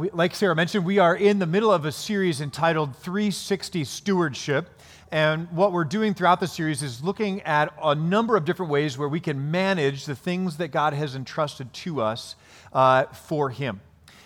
We, like Sarah mentioned, we are in the middle of a series entitled 360 Stewardship. And what we're doing throughout the series is looking at a number of different ways where we can manage the things that God has entrusted to us uh, for Him.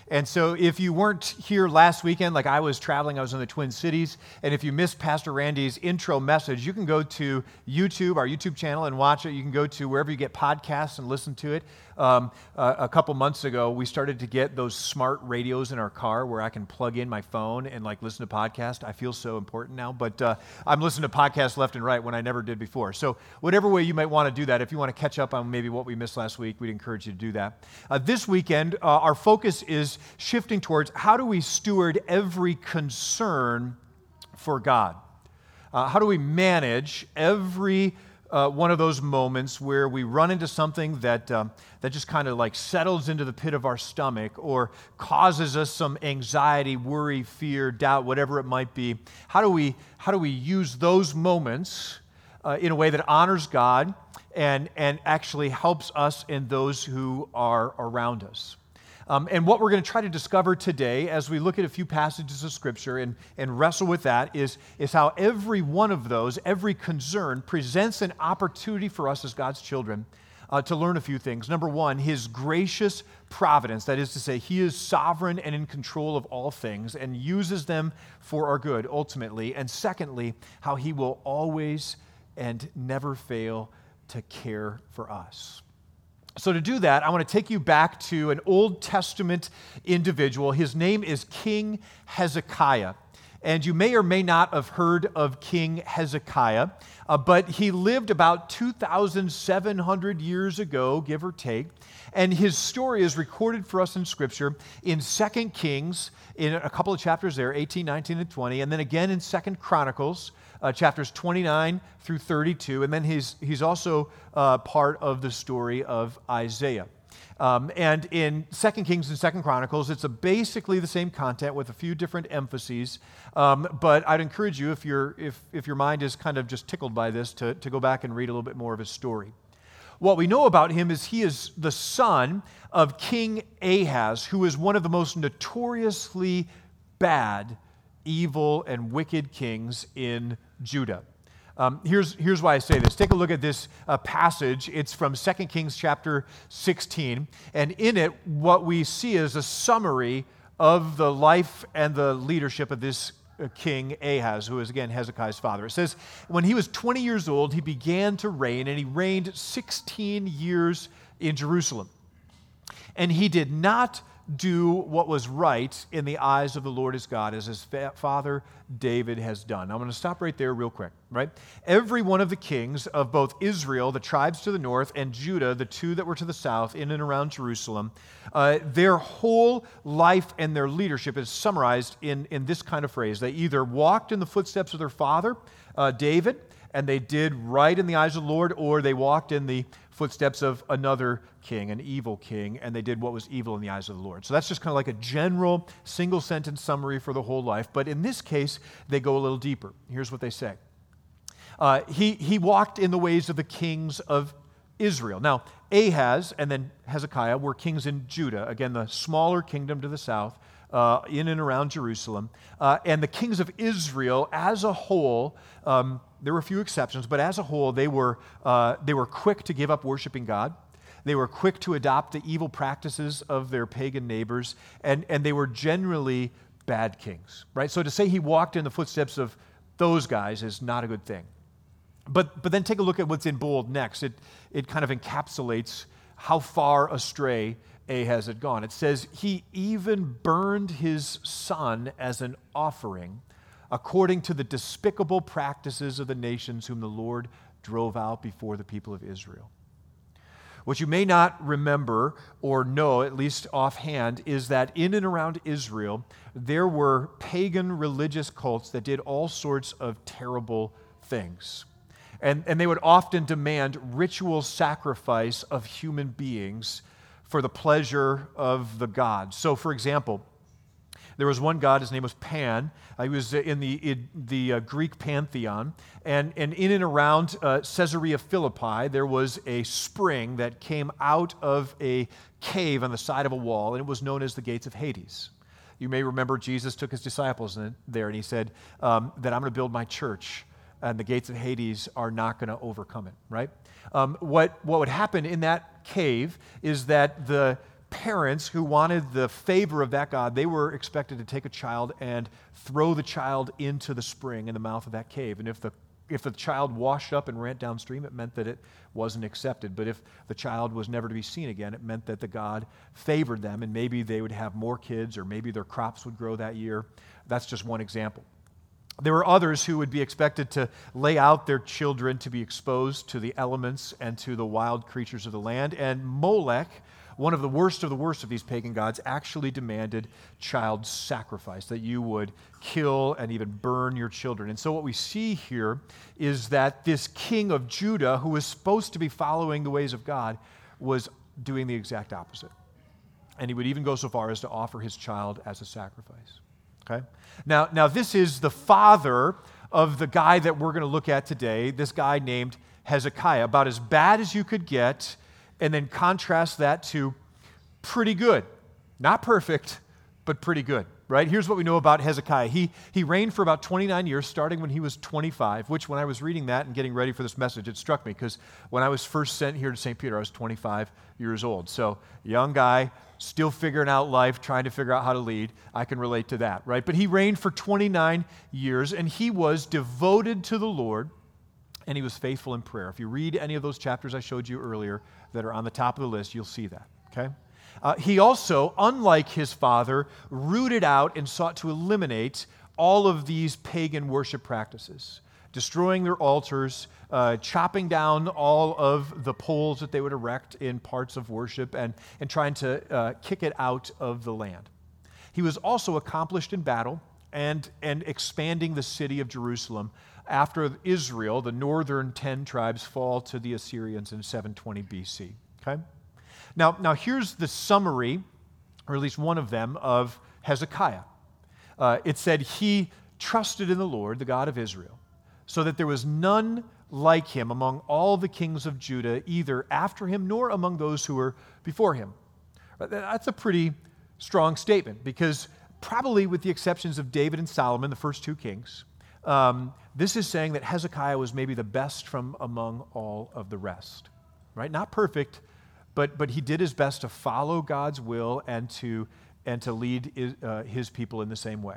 And so, if you weren't here last weekend, like I was traveling, I was in the Twin Cities, and if you missed Pastor Randy's intro message, you can go to YouTube, our YouTube channel, and watch it. You can go to wherever you get podcasts and listen to it. Um, uh, a couple months ago, we started to get those smart radios in our car where I can plug in my phone and like listen to podcasts. I feel so important now, but uh, I'm listening to podcasts left and right when I never did before. So, whatever way you might want to do that, if you want to catch up on maybe what we missed last week, we'd encourage you to do that. Uh, this weekend, uh, our focus is shifting towards how do we steward every concern for God? Uh, how do we manage every uh, one of those moments where we run into something that, um, that just kind of like settles into the pit of our stomach or causes us some anxiety, worry, fear, doubt, whatever it might be. How do we, how do we use those moments uh, in a way that honors God and, and actually helps us and those who are around us? Um, and what we're going to try to discover today as we look at a few passages of Scripture and, and wrestle with that is, is how every one of those, every concern, presents an opportunity for us as God's children uh, to learn a few things. Number one, His gracious providence, that is to say, He is sovereign and in control of all things and uses them for our good ultimately. And secondly, how He will always and never fail to care for us. So, to do that, I want to take you back to an Old Testament individual. His name is King Hezekiah. And you may or may not have heard of King Hezekiah, uh, but he lived about 2,700 years ago, give or take. And his story is recorded for us in Scripture in 2 Kings, in a couple of chapters there, 18, 19, and 20, and then again in 2 Chronicles, uh, chapters 29 through 32. And then he's, he's also uh, part of the story of Isaiah. Um, and in 2 Kings and 2 Chronicles, it's basically the same content with a few different emphases. Um, but I'd encourage you, if, you if, if your mind is kind of just tickled by this, to, to go back and read a little bit more of his story. What we know about him is he is the son of King Ahaz, who is one of the most notoriously bad, evil, and wicked kings in Judah. Um, here's, here's why I say this. Take a look at this uh, passage. It's from 2 Kings chapter 16. And in it, what we see is a summary of the life and the leadership of this uh, king Ahaz, who is again Hezekiah's father. It says, When he was 20 years old, he began to reign, and he reigned 16 years in Jerusalem. And he did not do what was right in the eyes of the Lord his God, as his fa- father David has done. I'm going to stop right there, real quick, right? Every one of the kings of both Israel, the tribes to the north, and Judah, the two that were to the south, in and around Jerusalem, uh, their whole life and their leadership is summarized in, in this kind of phrase. They either walked in the footsteps of their father, uh, David, and they did right in the eyes of the Lord, or they walked in the footsteps of another king, an evil king, and they did what was evil in the eyes of the Lord. So that's just kind of like a general single sentence summary for the whole life. But in this case, they go a little deeper. Here's what they say uh, he, he walked in the ways of the kings of Israel. Now, Ahaz and then Hezekiah were kings in Judah, again, the smaller kingdom to the south. Uh, in and around Jerusalem. Uh, and the kings of Israel, as a whole, um, there were a few exceptions, but as a whole, they were, uh, they were quick to give up worshiping God. They were quick to adopt the evil practices of their pagan neighbors, and, and they were generally bad kings, right? So to say he walked in the footsteps of those guys is not a good thing. But, but then take a look at what's in bold next. It, it kind of encapsulates how far astray Ahaz had gone. It says, He even burned his son as an offering according to the despicable practices of the nations whom the Lord drove out before the people of Israel. What you may not remember or know, at least offhand, is that in and around Israel, there were pagan religious cults that did all sorts of terrible things. And, and they would often demand ritual sacrifice of human beings for the pleasure of the gods. So, for example, there was one god, his name was Pan. Uh, he was in the, in the uh, Greek pantheon. And, and in and around uh, Caesarea Philippi, there was a spring that came out of a cave on the side of a wall, and it was known as the Gates of Hades. You may remember Jesus took his disciples there and he said um, that I'm going to build my church and the gates of Hades are not going to overcome it, right? Um, what, what would happen in that cave is that the parents who wanted the favor of that God, they were expected to take a child and throw the child into the spring in the mouth of that cave. And if the if the child washed up and ran downstream, it meant that it wasn't accepted. But if the child was never to be seen again, it meant that the God favored them and maybe they would have more kids or maybe their crops would grow that year. That's just one example. There were others who would be expected to lay out their children to be exposed to the elements and to the wild creatures of the land. And Molech, one of the worst of the worst of these pagan gods, actually demanded child sacrifice, that you would kill and even burn your children. And so, what we see here is that this king of Judah, who was supposed to be following the ways of God, was doing the exact opposite. And he would even go so far as to offer his child as a sacrifice. Okay? Now, now this is the father of the guy that we're going to look at today, this guy named Hezekiah, about as bad as you could get, and then contrast that to pretty good. Not perfect, but pretty good right? Here's what we know about Hezekiah. He, he reigned for about 29 years, starting when he was 25, which, when I was reading that and getting ready for this message, it struck me because when I was first sent here to St. Peter, I was 25 years old. So, young guy, still figuring out life, trying to figure out how to lead. I can relate to that, right? But he reigned for 29 years, and he was devoted to the Lord, and he was faithful in prayer. If you read any of those chapters I showed you earlier that are on the top of the list, you'll see that, okay? Uh, he also, unlike his father, rooted out and sought to eliminate all of these pagan worship practices, destroying their altars, uh, chopping down all of the poles that they would erect in parts of worship, and, and trying to uh, kick it out of the land. He was also accomplished in battle and, and expanding the city of Jerusalem after Israel, the northern 10 tribes, fall to the Assyrians in 720 BC. Okay? Now, now here's the summary, or at least one of them, of Hezekiah. Uh, it said, He trusted in the Lord, the God of Israel, so that there was none like him among all the kings of Judah, either after him nor among those who were before him. Uh, that's a pretty strong statement because, probably with the exceptions of David and Solomon, the first two kings, um, this is saying that Hezekiah was maybe the best from among all of the rest. Right? Not perfect, but, but he did his best to follow God's will and to, and to lead his, uh, people in the same way.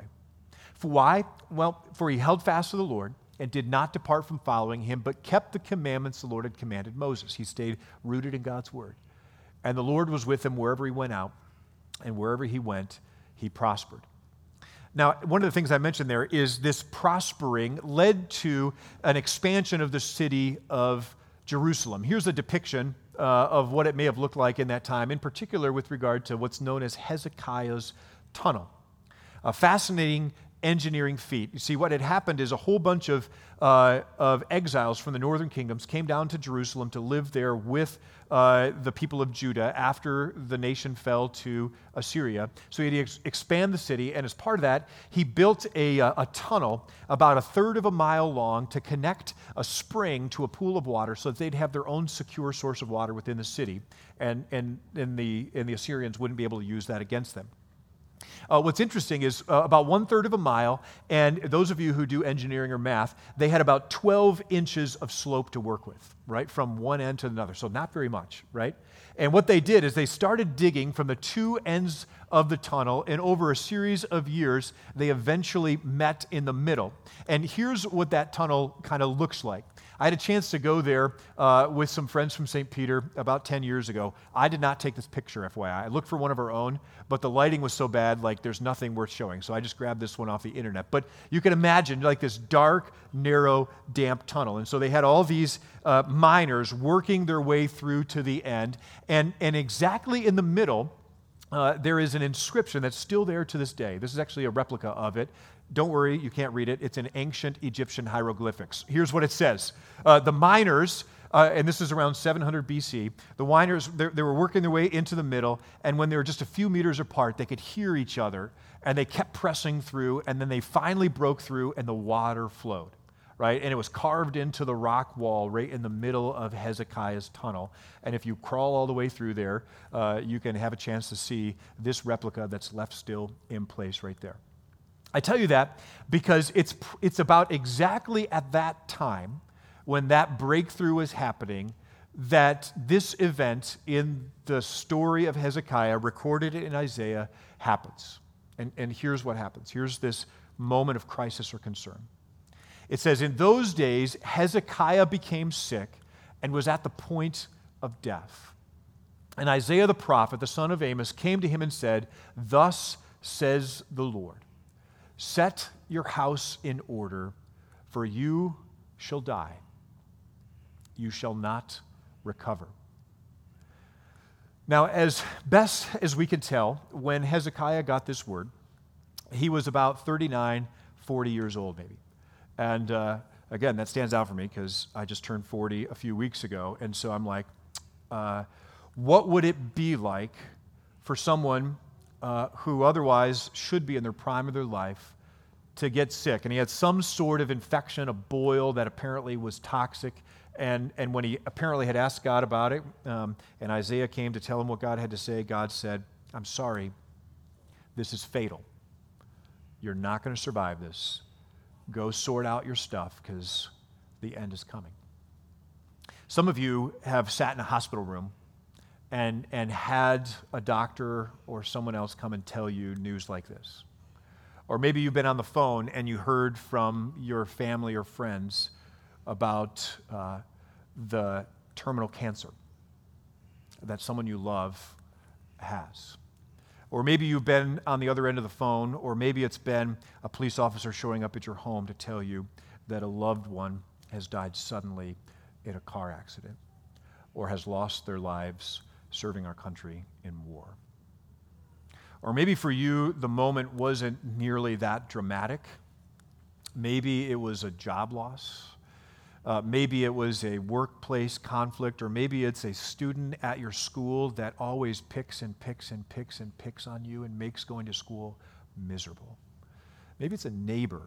For why? Well, for he held fast to the Lord and did not depart from following him, but kept the commandments the Lord had commanded Moses. He stayed rooted in God's word. And the Lord was with him wherever he went out, and wherever he went, he prospered. Now, one of the things I mentioned there is this prospering led to an expansion of the city of Jerusalem. Here's a depiction uh, of what it may have looked like in that time, in particular with regard to what's known as Hezekiah's tunnel. A fascinating engineering feat. You see, what had happened is a whole bunch of, uh, of exiles from the northern kingdoms came down to Jerusalem to live there with uh, the people of Judah after the nation fell to Assyria. So he had to ex- expand the city, and as part of that, he built a, uh, a tunnel about a third of a mile long to connect a spring to a pool of water so that they'd have their own secure source of water within the city, and, and, and, the, and the Assyrians wouldn't be able to use that against them. Uh, what's interesting is uh, about one third of a mile, and those of you who do engineering or math, they had about 12 inches of slope to work with, right, from one end to another. So not very much, right? And what they did is they started digging from the two ends of the tunnel, and over a series of years, they eventually met in the middle. And here's what that tunnel kind of looks like. I had a chance to go there uh, with some friends from St. Peter about 10 years ago. I did not take this picture, FYI. I looked for one of our own, but the lighting was so bad, like there's nothing worth showing. So I just grabbed this one off the internet. But you can imagine like this dark, narrow, damp tunnel. And so they had all these uh, miners working their way through to the end. And, and exactly in the middle, uh, there is an inscription that's still there to this day. This is actually a replica of it. Don't worry, you can't read it. It's in ancient Egyptian hieroglyphics. Here's what it says uh, The miners, uh, and this is around 700 BC, the miners, they were working their way into the middle, and when they were just a few meters apart, they could hear each other, and they kept pressing through, and then they finally broke through, and the water flowed. Right? And it was carved into the rock wall right in the middle of Hezekiah's tunnel. And if you crawl all the way through there, uh, you can have a chance to see this replica that's left still in place right there. I tell you that because it's, it's about exactly at that time when that breakthrough is happening that this event in the story of Hezekiah, recorded in Isaiah, happens. And, and here's what happens. Here's this moment of crisis or concern. It says, In those days, Hezekiah became sick and was at the point of death. And Isaiah the prophet, the son of Amos, came to him and said, Thus says the Lord, Set your house in order, for you shall die. You shall not recover. Now, as best as we can tell, when Hezekiah got this word, he was about 39, 40 years old, maybe. And uh, again, that stands out for me because I just turned 40 a few weeks ago. And so I'm like, uh, what would it be like for someone uh, who otherwise should be in their prime of their life to get sick? And he had some sort of infection, a boil that apparently was toxic. And, and when he apparently had asked God about it, um, and Isaiah came to tell him what God had to say, God said, I'm sorry, this is fatal. You're not going to survive this. Go sort out your stuff because the end is coming. Some of you have sat in a hospital room and, and had a doctor or someone else come and tell you news like this. Or maybe you've been on the phone and you heard from your family or friends about uh, the terminal cancer that someone you love has. Or maybe you've been on the other end of the phone, or maybe it's been a police officer showing up at your home to tell you that a loved one has died suddenly in a car accident or has lost their lives serving our country in war. Or maybe for you, the moment wasn't nearly that dramatic. Maybe it was a job loss uh, maybe it was a workplace conflict, or maybe it's a student at your school that always picks and picks and picks and picks on you and makes going to school miserable. Maybe it's a neighbor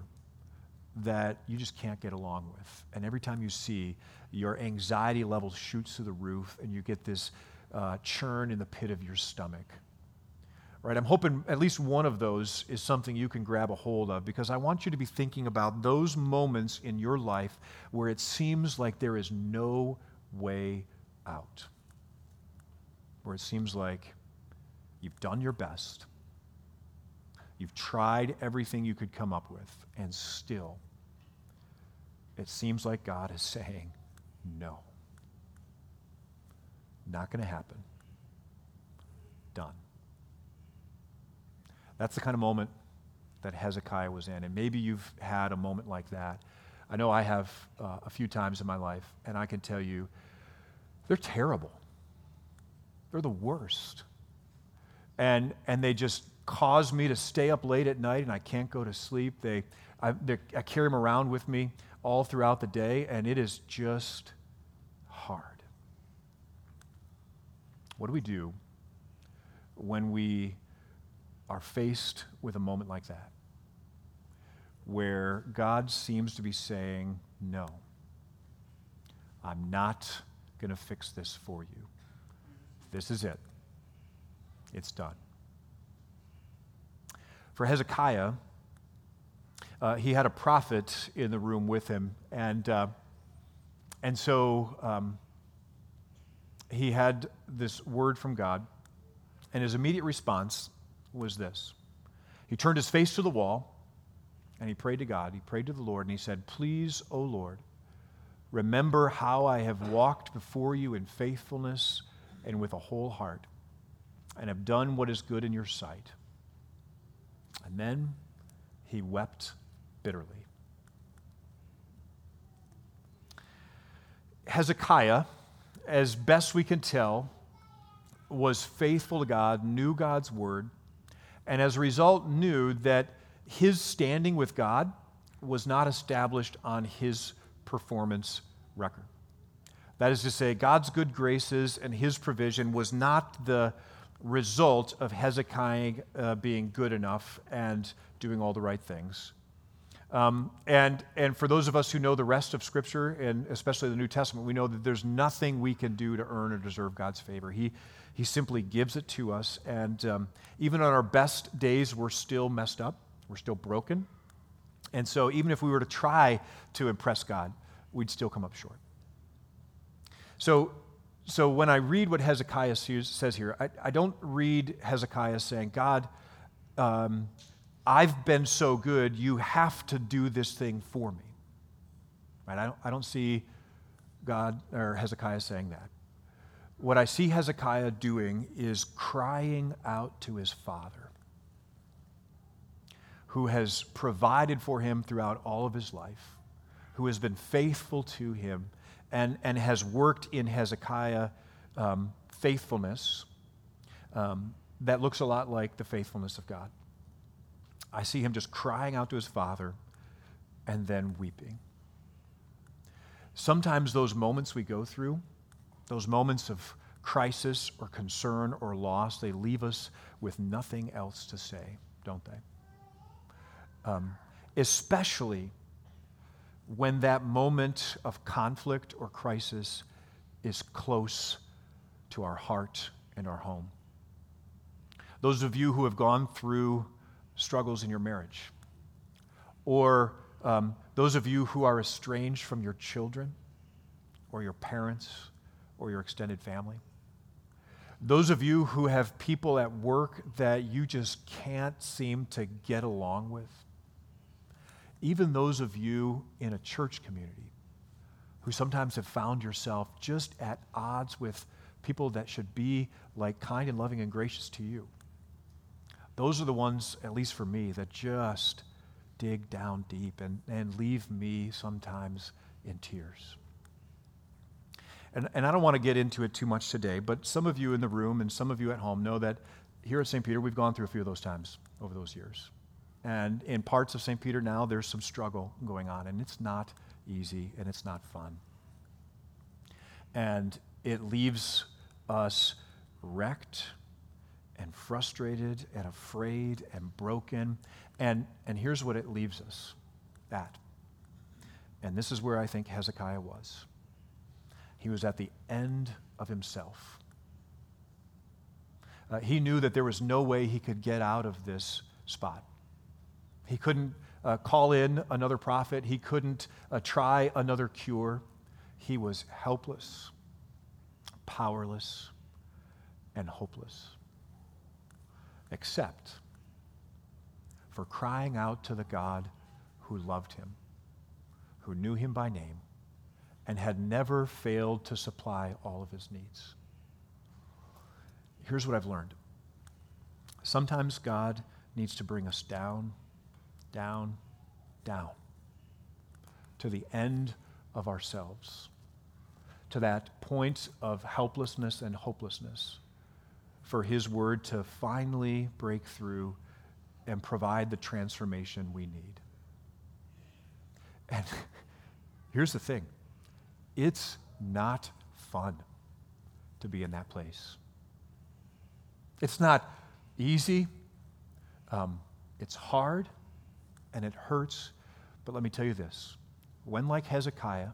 that you just can't get along with. And every time you see, your anxiety level shoots through the roof and you get this uh, churn in the pit of your stomach right? I'm hoping at least one of those is something you can grab a hold of because I want you to be thinking about those moments in your life where it seems like there is no way out, where it seems like you've done your best, you've tried everything you could come up with, and still it seems like God is saying, no. Not going to happen. Done. That's the kind of moment that Hezekiah was in. And maybe you've had a moment like that. I know I have uh, a few times in my life, and I can tell you, they're terrible. They're the worst. And, and they just cause me to stay up late at night and I can't go to sleep. They, I, I carry them around with me all throughout the day, and it is just hard. What do we do when we are faced with a moment like that, where God seems to be saying, No, I'm not going to fix this for you. This is it, it's done. For Hezekiah, uh, he had a prophet in the room with him, and, uh, and so um, he had this word from God, and his immediate response was this He turned his face to the wall and he prayed to God. He prayed to the Lord and he said, Please, O Lord, remember how I have walked before you in faithfulness and with a whole heart and have done what is good in your sight. And then he wept bitterly. Hezekiah, as best we can tell, was faithful to God, knew God's word, and as a result knew that his standing with God was not established on his performance record. That is to say, God's good graces and his provision was not the result of Hezekiah uh, being good enough and doing all the right things. Um, and, and for those of us who know the rest of Scripture, and especially the New Testament, we know that there's nothing we can do to earn or deserve God's favor. He, he simply gives it to us. And um, even on our best days, we're still messed up, we're still broken. And so, even if we were to try to impress God, we'd still come up short. So, so when I read what Hezekiah says here, I, I don't read Hezekiah saying, God, um, I've been so good, you have to do this thing for me. Right? I don't, I don't see God or Hezekiah saying that. What I see Hezekiah doing is crying out to his father, who has provided for him throughout all of his life, who has been faithful to him, and, and has worked in Hezekiah um, faithfulness um, that looks a lot like the faithfulness of God. I see him just crying out to his father and then weeping. Sometimes those moments we go through, those moments of crisis or concern or loss, they leave us with nothing else to say, don't they? Um, especially when that moment of conflict or crisis is close to our heart and our home. Those of you who have gone through struggles in your marriage, or um, those of you who are estranged from your children, or your parents, or your extended family. Those of you who have people at work that you just can't seem to get along with. Even those of you in a church community who sometimes have found yourself just at odds with people that should be like kind and loving and gracious to you. Those are the ones, at least for me, that just dig down deep and, and leave me sometimes in tears. And, and I don't want to get into it too much today, but some of you in the room and some of you at home know that here at St. Peter, we've gone through a few of those times over those years. And in parts of St. Peter now, there's some struggle going on, and it's not easy and it's not fun. And it leaves us wrecked and frustrated and afraid and broken. And, and here's what it leaves us at. And this is where I think Hezekiah was. He was at the end of himself. Uh, he knew that there was no way he could get out of this spot. He couldn't uh, call in another prophet, he couldn't uh, try another cure. He was helpless, powerless, and hopeless except for crying out to the God who loved him, who knew him by name, and had never failed to supply all of his needs. Here's what I've learned sometimes God needs to bring us down, down, down to the end of ourselves, to that point of helplessness and hopelessness for His Word to finally break through and provide the transformation we need. And here's the thing it's not fun to be in that place. It's not easy, um, it's hard, and it hurts. But let me tell you this when, like Hezekiah,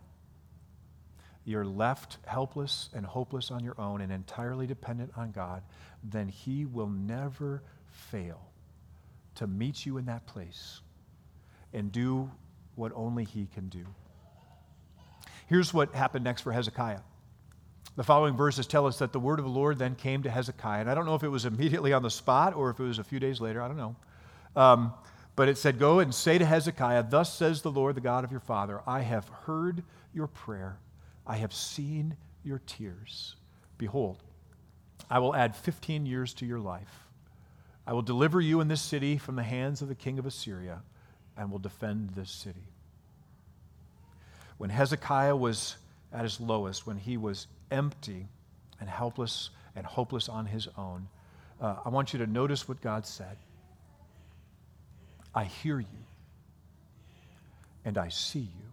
you're left helpless and hopeless on your own and entirely dependent on God, then He will never fail to meet you in that place and do what only He can do. Here's what happened next for Hezekiah. The following verses tell us that the word of the Lord then came to Hezekiah. And I don't know if it was immediately on the spot or if it was a few days later. I don't know. Um, but it said, Go and say to Hezekiah, Thus says the Lord, the God of your father, I have heard your prayer I have seen your tears. Behold, I will add 15 years to your life. I will deliver you in this city from the hands of the king of Assyria and will defend this city. When Hezekiah was at his lowest, when he was empty and helpless and hopeless on his own, uh, I want you to notice what God said I hear you and I see you.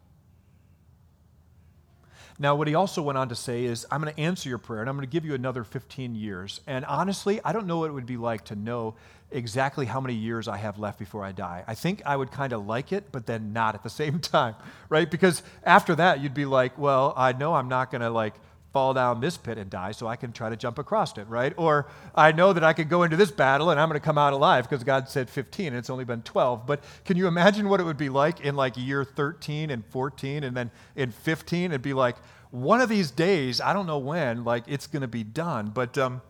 Now, what he also went on to say is, I'm going to answer your prayer and I'm going to give you another 15 years. And honestly, I don't know what it would be like to know exactly how many years I have left before I die. I think I would kind of like it, but then not at the same time, right? Because after that, you'd be like, well, I know I'm not going to like fall down this pit and die, so I can try to jump across it, right? Or I know that I could go into this battle and I'm going to come out alive because God said 15 and it's only been 12. But can you imagine what it would be like in like year 13 and 14 and then in 15? It'd be like, one of these days, I don't know when, like it's going to be done. But um,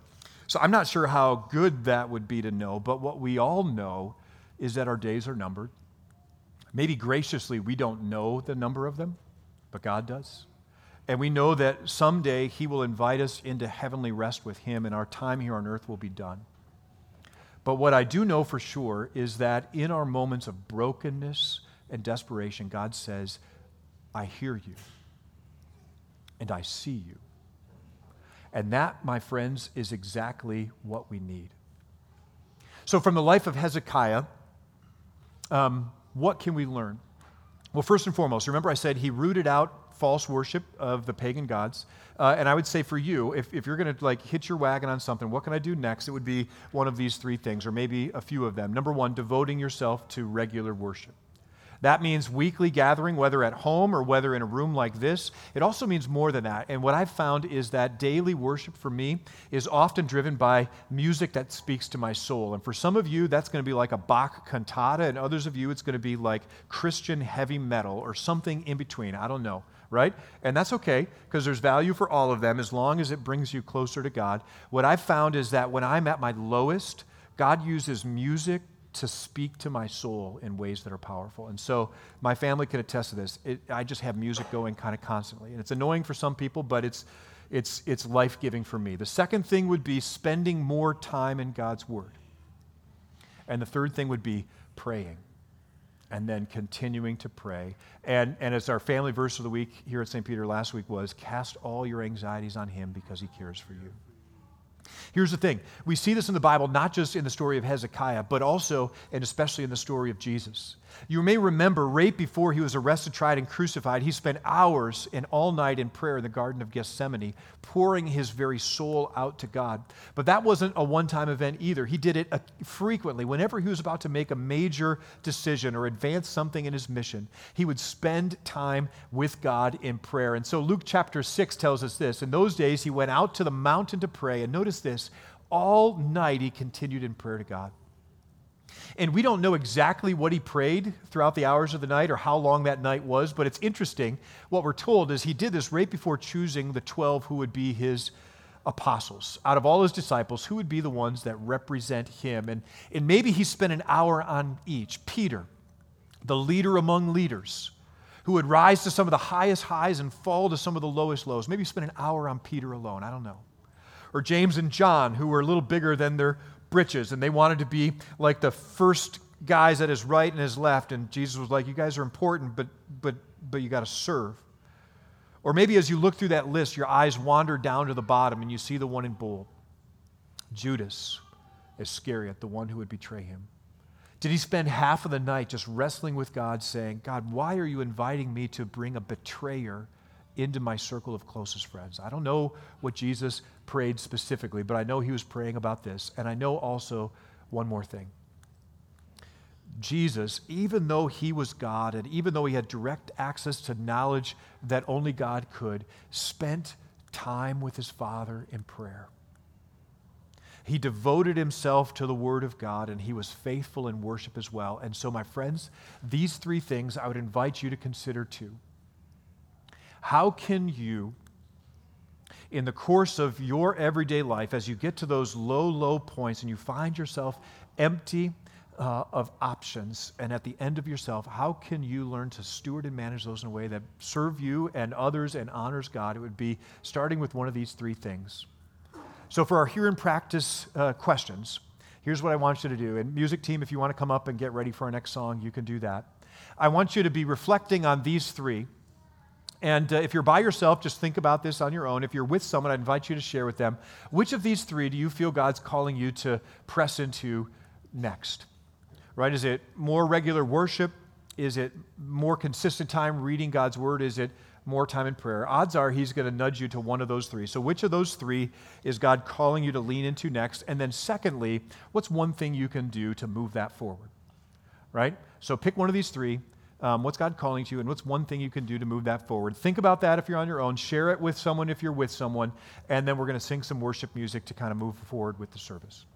so I'm not sure how good that would be to know, but what we all know is that our days are numbered. Maybe graciously, we don't know the number of them, but God does. And we know that someday He will invite us into heavenly rest with Him, and our time here on earth will be done. But what I do know for sure is that in our moments of brokenness and desperation, God says, I hear you and I see you. And that, my friends, is exactly what we need. So, from the life of Hezekiah, um, what can we learn? Well, first and foremost, remember I said he rooted out false worship of the pagan gods. Uh, and I would say for you, if, if you're going to like hit your wagon on something, what can I do next? It would be one of these three things, or maybe a few of them. Number one, devoting yourself to regular worship. That means weekly gathering, whether at home or whether in a room like this. It also means more than that. And what I've found is that daily worship for me is often driven by music that speaks to my soul. And for some of you, that's going to be like a Bach cantata, and others of you, it's going to be like Christian heavy metal or something in between. I don't know right? And that's okay because there's value for all of them as long as it brings you closer to God. What I've found is that when I'm at my lowest, God uses music to speak to my soul in ways that are powerful. And so my family can attest to this. It, I just have music going kind of constantly. And it's annoying for some people, but it's, it's, it's life giving for me. The second thing would be spending more time in God's Word. And the third thing would be praying and then continuing to pray. And, and as our family verse of the week here at St. Peter last week was, cast all your anxieties on him because he cares for you. Here's the thing we see this in the Bible, not just in the story of Hezekiah, but also and especially in the story of Jesus. You may remember right before he was arrested, tried, and crucified, he spent hours and all night in prayer in the Garden of Gethsemane, pouring his very soul out to God. But that wasn't a one time event either. He did it uh, frequently. Whenever he was about to make a major decision or advance something in his mission, he would spend time with God in prayer. And so Luke chapter 6 tells us this. In those days, he went out to the mountain to pray. And notice this all night he continued in prayer to God. And we don't know exactly what he prayed throughout the hours of the night or how long that night was, but it's interesting. What we're told is he did this right before choosing the 12 who would be his apostles. Out of all his disciples, who would be the ones that represent him? And, and maybe he spent an hour on each. Peter, the leader among leaders, who would rise to some of the highest highs and fall to some of the lowest lows. Maybe spent an hour on Peter alone. I don't know. Or James and John, who were a little bigger than their britches, and they wanted to be like the first guys at his right and his left. And Jesus was like, You guys are important, but, but, but you got to serve. Or maybe as you look through that list, your eyes wander down to the bottom and you see the one in bold Judas Iscariot, the one who would betray him. Did he spend half of the night just wrestling with God, saying, God, why are you inviting me to bring a betrayer into my circle of closest friends. I don't know what Jesus prayed specifically, but I know he was praying about this. And I know also one more thing. Jesus, even though he was God and even though he had direct access to knowledge that only God could, spent time with his Father in prayer. He devoted himself to the Word of God and he was faithful in worship as well. And so, my friends, these three things I would invite you to consider too. How can you, in the course of your everyday life, as you get to those low, low points and you find yourself empty uh, of options and at the end of yourself, how can you learn to steward and manage those in a way that serve you and others and honors God? It would be starting with one of these three things. So, for our here in practice uh, questions, here's what I want you to do. And, music team, if you want to come up and get ready for our next song, you can do that. I want you to be reflecting on these three and uh, if you're by yourself, just think about this on your own. If you're with someone, I invite you to share with them. Which of these three do you feel God's calling you to press into next? Right? Is it more regular worship? Is it more consistent time reading God's word? Is it more time in prayer, odds are He's going to nudge you to one of those three. So, which of those three is God calling you to lean into next? And then, secondly, what's one thing you can do to move that forward? Right? So, pick one of these three. Um, what's God calling to you, and what's one thing you can do to move that forward? Think about that if you're on your own. Share it with someone if you're with someone, and then we're going to sing some worship music to kind of move forward with the service.